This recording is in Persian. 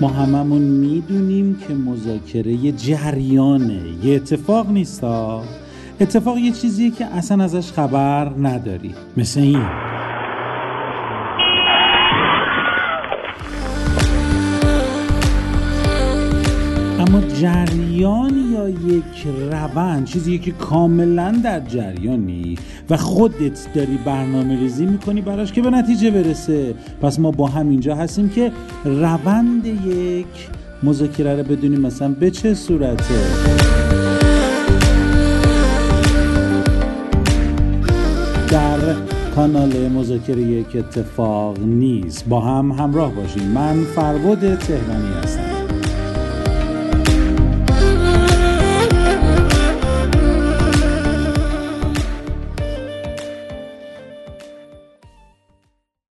ما هممون می‌دونیم که مذاکره یه جریانه یه اتفاق نیستا اتفاق یه چیزیه که اصلا ازش خبر نداری. مثل این. جریان یا یک روند؟ چیزی که کاملا در جریانی و خودت داری برنامه ریزی می‌کنی براش که به نتیجه برسه. پس ما با هم اینجا هستیم که روند یک مذاکره رو بدونیم مثلا به چه صورته. در کانال مذاکره یک اتفاق نیست. با هم همراه باشیم من فرباد تهرانی هستم.